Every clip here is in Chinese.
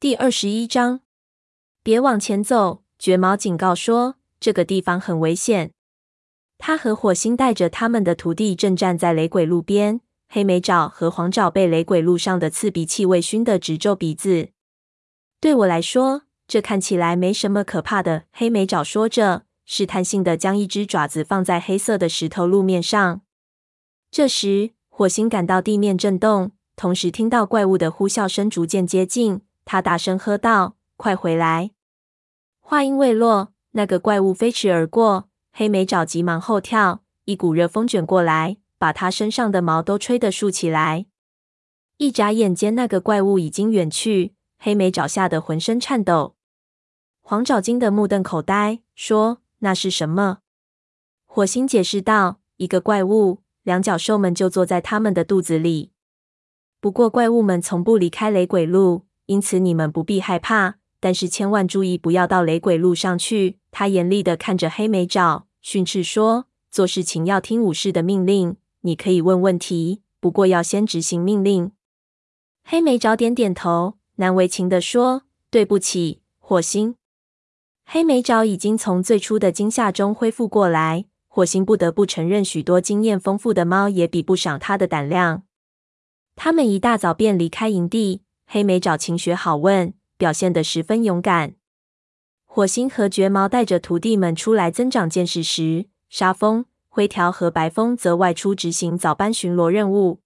第二十一章，别往前走。绝毛警告说，这个地方很危险。他和火星带着他们的徒弟正站在雷鬼路边。黑莓爪和黄爪被雷鬼路上的刺鼻气味熏得直皱鼻子。对我来说，这看起来没什么可怕的。黑莓爪说着，试探性的将一只爪子放在黑色的石头路面上。这时，火星感到地面震动，同时听到怪物的呼啸声逐渐接近。他大声喝道：“快回来！”话音未落，那个怪物飞驰而过。黑莓爪急忙后跳，一股热风卷过来，把他身上的毛都吹得竖起来。一眨眼间，那个怪物已经远去。黑莓爪吓得浑身颤抖，黄爪惊得目瞪口呆，说：“那是什么？”火星解释道：“一个怪物，两脚兽们就坐在他们的肚子里。不过怪物们从不离开雷鬼路，因此你们不必害怕。但是千万注意，不要到雷鬼路上去。”他严厉地看着黑莓爪，训斥说：“做事情要听武士的命令。你可以问问题，不过要先执行命令。”黑莓爪点点头，难为情地说：“对不起，火星。”黑莓爪已经从最初的惊吓中恢复过来。火星不得不承认，许多经验丰富的猫也比不上他的胆量。他们一大早便离开营地。黑莓找勤学好问，表现得十分勇敢。火星和绝毛带着徒弟们出来增长见识时，沙风、灰条和白风则外出执行早班巡逻任务。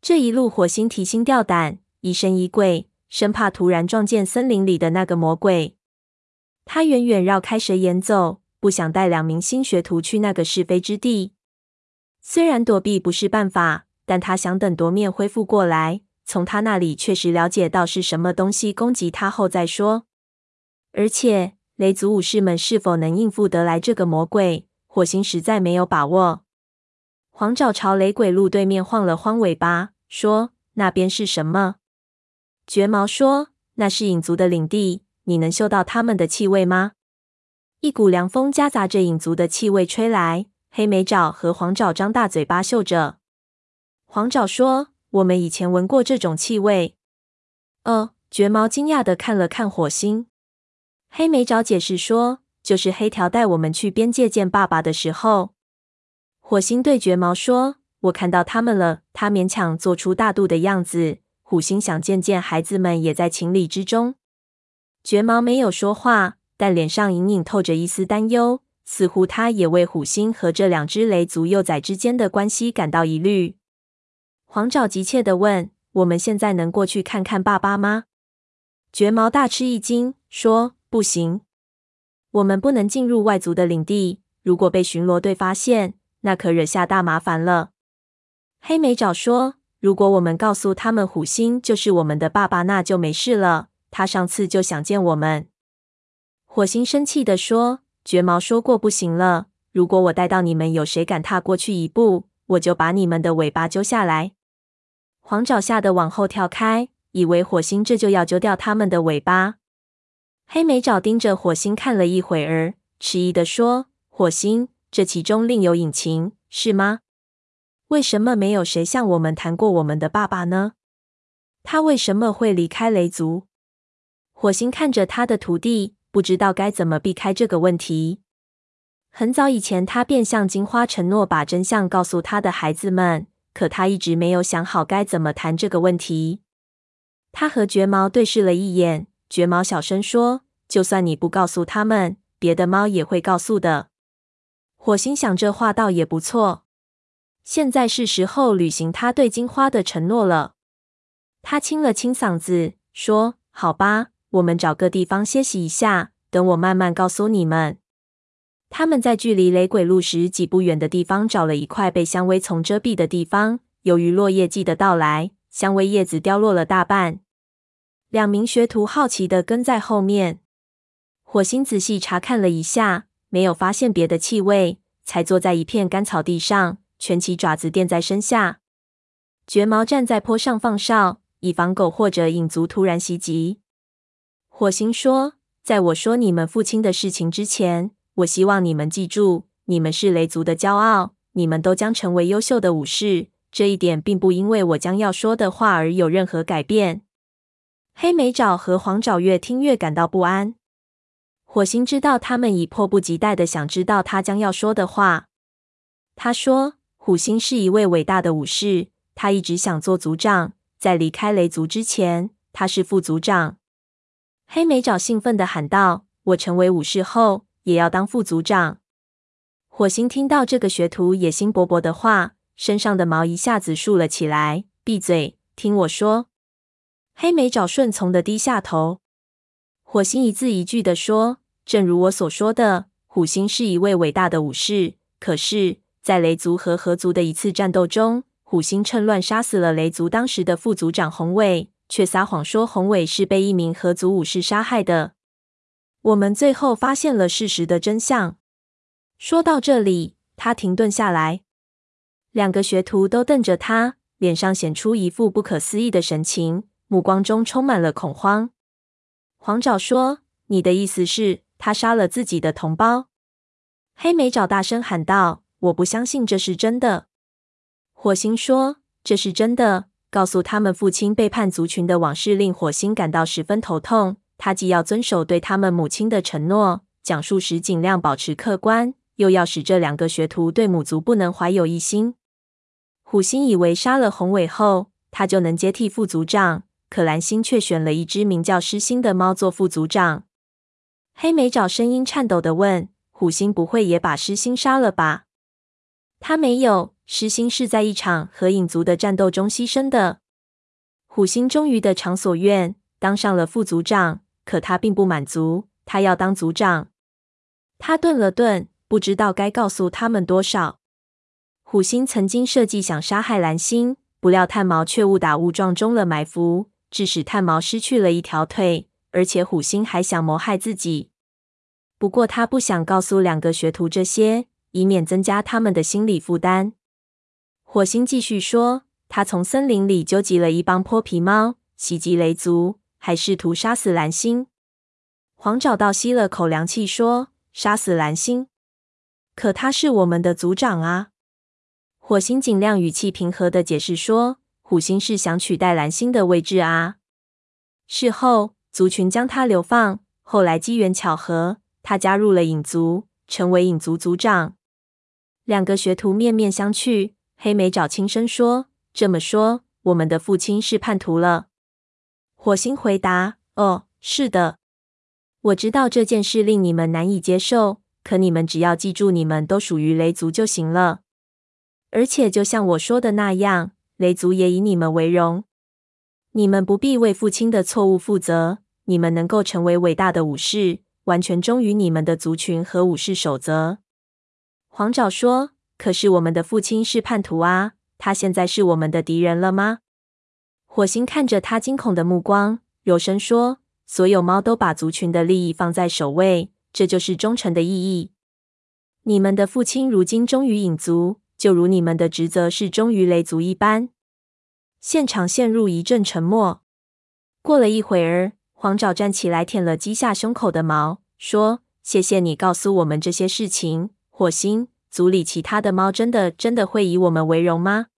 这一路，火星提心吊胆，疑神疑鬼，生怕突然撞见森林里的那个魔鬼。他远远绕开蛇眼走，不想带两名新学徒去那个是非之地。虽然躲避不是办法，但他想等夺面恢复过来，从他那里确实了解到是什么东西攻击他后再说。而且，雷族武士们是否能应付得来这个魔鬼？火星实在没有把握。黄爪朝雷鬼路对面晃了晃尾巴，说：“那边是什么？”绝毛说：“那是影族的领地。你能嗅到他们的气味吗？”一股凉风夹杂着影族的气味吹来，黑莓爪和黄爪张大嘴巴嗅着。黄爪说：“我们以前闻过这种气味。”哦，绝毛惊讶的看了看火星。黑莓找解释说：“就是黑条带我们去边界见爸爸的时候。”火星对绝毛说：“我看到他们了。”他勉强做出大度的样子。虎星想见见孩子们，也在情理之中。绝毛没有说话，但脸上隐隐透着一丝担忧，似乎他也为虎星和这两只雷族幼崽之间的关系感到疑虑。黄爪急切地问：“我们现在能过去看看爸爸吗？”绝毛大吃一惊，说。不行，我们不能进入外族的领地。如果被巡逻队发现，那可惹下大麻烦了。黑莓爪说：“如果我们告诉他们虎星就是我们的爸爸，那就没事了。他上次就想见我们。”火星生气地说：“绝毛说过不行了。如果我带到你们，有谁敢踏过去一步，我就把你们的尾巴揪下来。”黄爪吓得往后跳开，以为火星这就要揪掉他们的尾巴。黑莓爪盯着火星看了一会儿，迟疑地说：“火星，这其中另有隐情，是吗？为什么没有谁向我们谈过我们的爸爸呢？他为什么会离开雷族？”火星看着他的徒弟，不知道该怎么避开这个问题。很早以前，他便向金花承诺把真相告诉他的孩子们，可他一直没有想好该怎么谈这个问题。他和绝毛对视了一眼。绝毛小声说：“就算你不告诉他们，别的猫也会告诉的。”火星想，这话倒也不错。现在是时候履行他对金花的承诺了。他清了清嗓子，说：“好吧，我们找个地方歇息一下，等我慢慢告诉你们。”他们在距离雷鬼路十几步远的地方找了一块被香薇丛遮蔽的地方。由于落叶季的到来，香薇叶子凋落了大半。两名学徒好奇地跟在后面。火星仔细查看了一下，没有发现别的气味，才坐在一片干草地上，蜷起爪子垫在身下。绝毛站在坡上放哨，以防狗或者影族突然袭击。火星说：“在我说你们父亲的事情之前，我希望你们记住，你们是雷族的骄傲，你们都将成为优秀的武士。这一点并不因为我将要说的话而有任何改变。”黑莓爪和黄爪越听越感到不安。火星知道他们已迫不及待的想知道他将要说的话。他说：“虎星是一位伟大的武士，他一直想做族长。在离开雷族之前，他是副族长。”黑莓爪兴奋地喊道：“我成为武士后，也要当副组长。”火星听到这个学徒野心勃勃的话，身上的毛一下子竖了起来。“闭嘴，听我说。”黑莓爪顺从的低下头。火星一字一句地说：“正如我所说的，虎星是一位伟大的武士。可是，在雷族和河族的一次战斗中，虎星趁乱杀死了雷族当时的副族长宏伟。”却撒谎说宏伟是被一名河族武士杀害的。我们最后发现了事实的真相。说到这里，他停顿下来，两个学徒都瞪着他，脸上显出一副不可思议的神情，目光中充满了恐慌。黄爪说：“你的意思是，他杀了自己的同胞？”黑莓爪大声喊道：“我不相信这是真的。”火星说：“这是真的。”告诉他们父亲背叛族群的往事，令火星感到十分头痛。他既要遵守对他们母亲的承诺，讲述时尽量保持客观，又要使这两个学徒对母族不能怀有异心。虎星以为杀了宏伟后，他就能接替副族长，可蓝星却选了一只名叫狮心的猫做副族长。黑莓爪声音颤抖地问：“虎星不会也把狮心杀了吧？”他没有。狮心是在一场和影族的战斗中牺牲的。虎星终于得偿所愿，当上了副族长。可他并不满足，他要当族长。他顿了顿，不知道该告诉他们多少。虎星曾经设计想杀害蓝星，不料炭毛却误打误撞中了埋伏，致使炭毛失去了一条腿。而且虎星还想谋害自己。不过他不想告诉两个学徒这些，以免增加他们的心理负担。火星继续说：“他从森林里纠集了一帮泼皮猫，袭击雷族，还试图杀死蓝星。”黄爪倒吸了口凉气，说：“杀死蓝星？可他是我们的族长啊！”火星尽量语气平和地解释说：“虎星是想取代蓝星的位置啊。事后，族群将他流放，后来机缘巧合，他加入了影族，成为影族族长。”两个学徒面面相觑。黑莓爪轻声说：“这么说，我们的父亲是叛徒了。”火星回答：“哦，是的。我知道这件事令你们难以接受，可你们只要记住，你们都属于雷族就行了。而且，就像我说的那样，雷族也以你们为荣。你们不必为父亲的错误负责。你们能够成为伟大的武士，完全忠于你们的族群和武士守则。”黄爪说。可是我们的父亲是叛徒啊！他现在是我们的敌人了吗？火星看着他惊恐的目光，柔声说：“所有猫都把族群的利益放在首位，这就是忠诚的意义。你们的父亲如今忠于影族，就如你们的职责是忠于雷族一般。”现场陷入一阵沉默。过了一会儿，黄爪站起来，舔了鸡下胸口的毛，说：“谢谢你告诉我们这些事情，火星。”族里其他的猫真的真的会以我们为荣吗？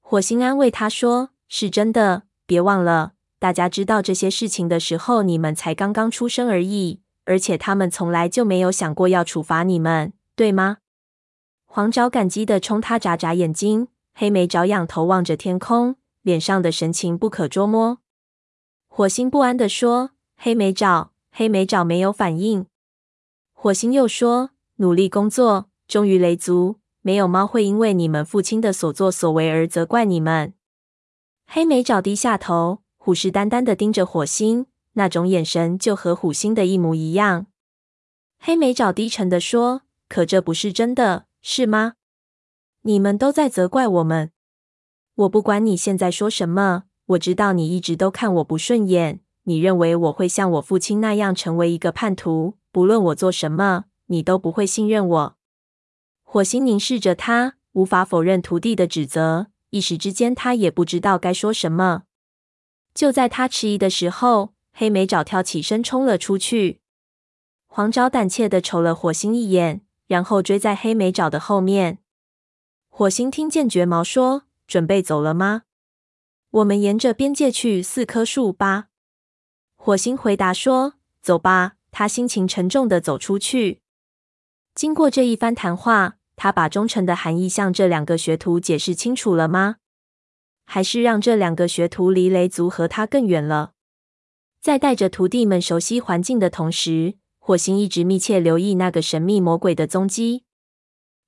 火星安慰他说：“是真的，别忘了，大家知道这些事情的时候，你们才刚刚出生而已，而且他们从来就没有想过要处罚你们，对吗？”黄爪感激的冲他眨眨眼睛，黑莓爪仰头望着天空，脸上的神情不可捉摸。火星不安的说：“黑莓爪，黑莓爪没有反应。”火星又说：“努力工作。”忠于雷族，没有猫会因为你们父亲的所作所为而责怪你们。黑莓爪低下头，虎视眈眈地盯着火星，那种眼神就和虎星的一模一样。黑莓爪低沉地说：“可这不是真的，是吗？你们都在责怪我们。我不管你现在说什么，我知道你一直都看我不顺眼。你认为我会像我父亲那样成为一个叛徒？不论我做什么，你都不会信任我。”火星凝视着他，无法否认徒弟的指责。一时之间，他也不知道该说什么。就在他迟疑的时候，黑莓爪跳起身冲了出去。黄爪胆怯的瞅了火星一眼，然后追在黑莓爪的后面。火星听见绝毛说：“准备走了吗？我们沿着边界去四棵树吧。”火星回答说：“走吧。”他心情沉重的走出去。经过这一番谈话，他把忠诚的含义向这两个学徒解释清楚了吗？还是让这两个学徒离雷族和他更远了？在带着徒弟们熟悉环境的同时，火星一直密切留意那个神秘魔鬼的踪迹。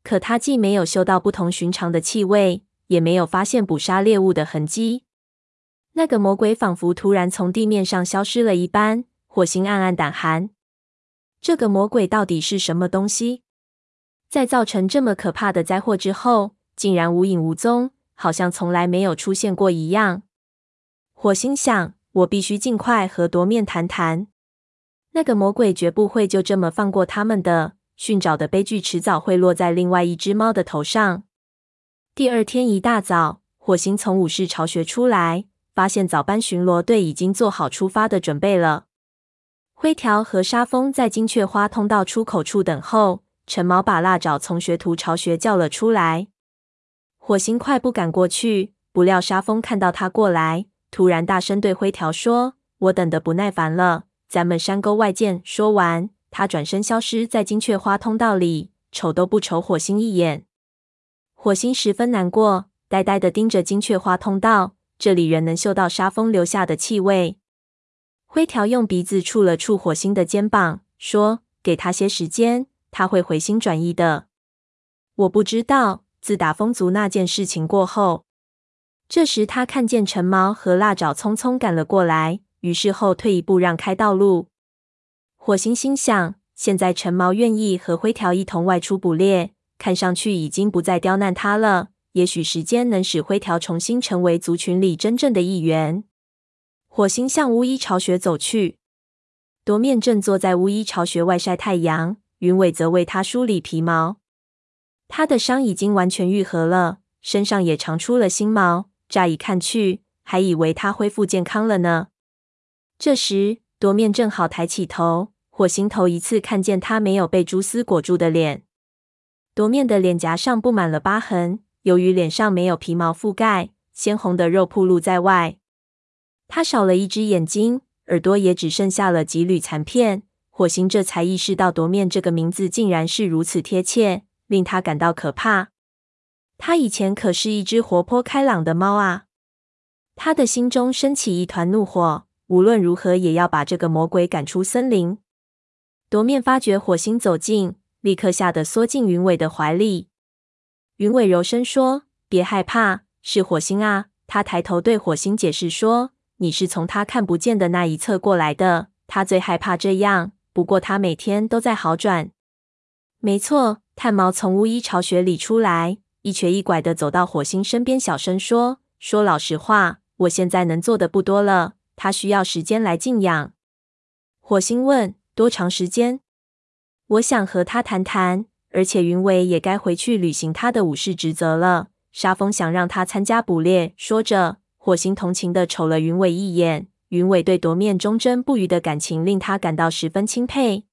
可他既没有嗅到不同寻常的气味，也没有发现捕杀猎物的痕迹。那个魔鬼仿佛突然从地面上消失了一般，火星暗暗胆寒。这个魔鬼到底是什么东西？在造成这么可怕的灾祸之后，竟然无影无踪。好像从来没有出现过一样。火星想：我必须尽快和夺面谈谈。那个魔鬼绝不会就这么放过他们的。寻找的悲剧迟早会落在另外一只猫的头上。第二天一大早，火星从武士巢穴出来，发现早班巡逻队已经做好出发的准备了。灰条和沙蜂在金雀花通道出口处等候。陈毛把腊爪从学徒巢穴叫了出来。火星快步赶过去，不料沙风看到他过来，突然大声对灰条说：“我等得不耐烦了，咱们山沟外见。”说完，他转身消失在金雀花通道里，瞅都不瞅火星一眼。火星十分难过，呆呆的盯着金雀花通道，这里仍能嗅到沙风留下的气味。灰条用鼻子触了触火星的肩膀，说：“给他些时间，他会回心转意的。”我不知道。自打风族那件事情过后，这时他看见陈毛和腊爪匆匆赶了过来，于是后退一步让开道路。火星心想：现在陈毛愿意和灰条一同外出捕猎，看上去已经不再刁难他了。也许时间能使灰条重新成为族群里真正的一员。火星向巫医巢穴走去，夺面正坐在巫医巢穴外晒太阳，云尾则为他梳理皮毛。他的伤已经完全愈合了，身上也长出了新毛。乍一看去，还以为他恢复健康了呢。这时，夺面正好抬起头，火星头一次看见他没有被蛛丝裹住的脸。夺面的脸颊上布满了疤痕，由于脸上没有皮毛覆盖，鲜红的肉暴露在外。他少了一只眼睛，耳朵也只剩下了几缕残片。火星这才意识到，夺面这个名字竟然是如此贴切。令他感到可怕。他以前可是一只活泼开朗的猫啊！他的心中升起一团怒火，无论如何也要把这个魔鬼赶出森林。夺面发觉火星走近，立刻吓得缩进云尾的怀里。云尾柔声说：“别害怕，是火星啊。”他抬头对火星解释说：“你是从他看不见的那一侧过来的，他最害怕这样。不过他每天都在好转。”没错。炭毛从巫医巢穴里出来，一瘸一拐的走到火星身边，小声说：“说老实话，我现在能做的不多了。他需要时间来静养。”火星问：“多长时间？”我想和他谈谈，而且云伟也该回去履行他的武士职责了。沙蜂想让他参加捕猎。说着，火星同情的瞅了云伟一眼。云伟对夺面忠贞不渝的感情令他感到十分钦佩。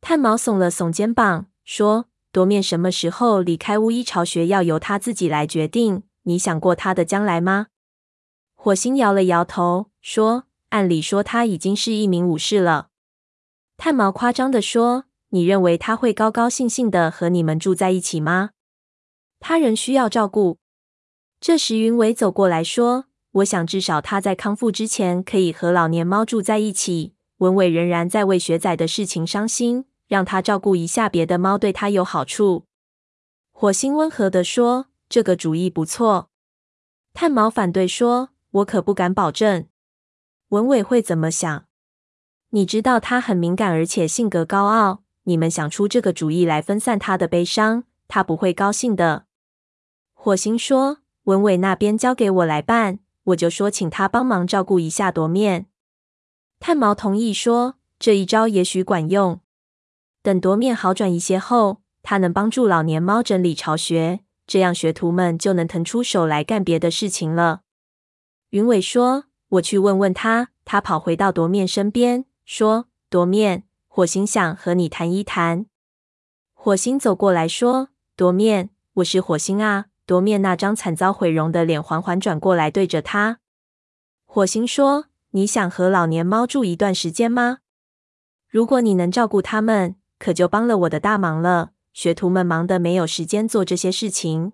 炭毛耸了耸肩膀，说。夺面什么时候离开巫医巢穴，要由他自己来决定。你想过他的将来吗？火星摇了摇头，说：“按理说他已经是一名武士了。”炭毛夸张地说：“你认为他会高高兴兴的和你们住在一起吗？他仍需要照顾。”这时，云伟走过来说：“我想至少他在康复之前可以和老年猫住在一起。”文伟仍然在为雪仔的事情伤心。让他照顾一下别的猫，对他有好处。火星温和地说：“这个主意不错。”炭毛反对说：“我可不敢保证。”文伟会怎么想？你知道他很敏感，而且性格高傲。你们想出这个主意来分散他的悲伤，他不会高兴的。火星说：“文伟那边交给我来办，我就说请他帮忙照顾一下夺面。”炭毛同意说：“这一招也许管用。”等夺面好转一些后，他能帮助老年猫整理巢穴，这样学徒们就能腾出手来干别的事情了。云尾说：“我去问问他。”他跑回到夺面身边，说：“夺面，火星想和你谈一谈。”火星走过来说：“夺面，我是火星啊。”夺面那张惨遭毁容的脸缓缓转过来，对着他。火星说：“你想和老年猫住一段时间吗？如果你能照顾它们，可就帮了我的大忙了。学徒们忙得没有时间做这些事情。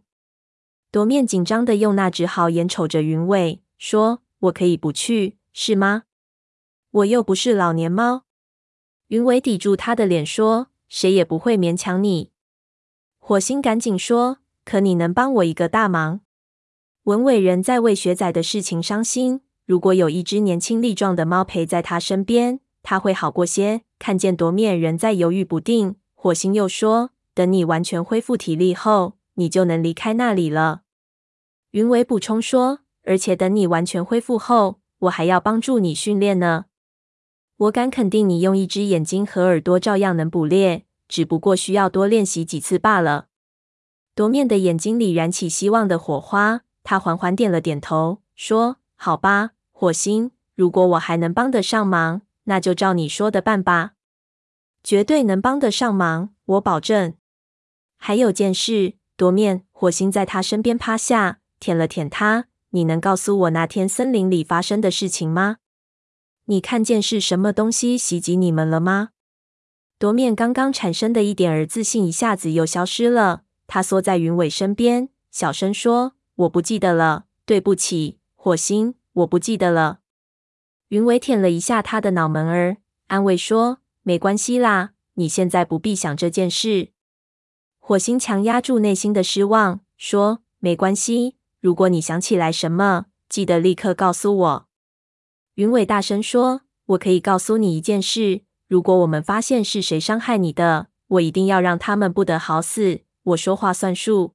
夺面紧张地用那只好眼瞅着云尾，说：“我可以不去，是吗？我又不是老年猫。”云尾抵住他的脸说：“谁也不会勉强你。”火星赶紧说：“可你能帮我一个大忙？”文伟人在为学仔的事情伤心。如果有一只年轻力壮的猫陪在他身边，他会好过些。看见夺面人在犹豫不定，火星又说：“等你完全恢复体力后，你就能离开那里了。”云伟补充说：“而且等你完全恢复后，我还要帮助你训练呢。我敢肯定，你用一只眼睛和耳朵照样能捕猎，只不过需要多练习几次罢了。”夺面的眼睛里燃起希望的火花，他缓缓点了点头，说：“好吧。”火星，如果我还能帮得上忙，那就照你说的办吧。绝对能帮得上忙，我保证。还有件事，夺面，火星在他身边趴下，舔了舔他。你能告诉我那天森林里发生的事情吗？你看见是什么东西袭击你们了吗？夺面刚刚产生的一点儿自信一下子又消失了。他缩在云尾身边，小声说：“我不记得了，对不起，火星。”我不记得了。云尾舔了一下他的脑门儿，安慰说：“没关系啦，你现在不必想这件事。”火星强压住内心的失望，说：“没关系，如果你想起来什么，记得立刻告诉我。”云尾大声说：“我可以告诉你一件事，如果我们发现是谁伤害你的，我一定要让他们不得好死。我说话算数。”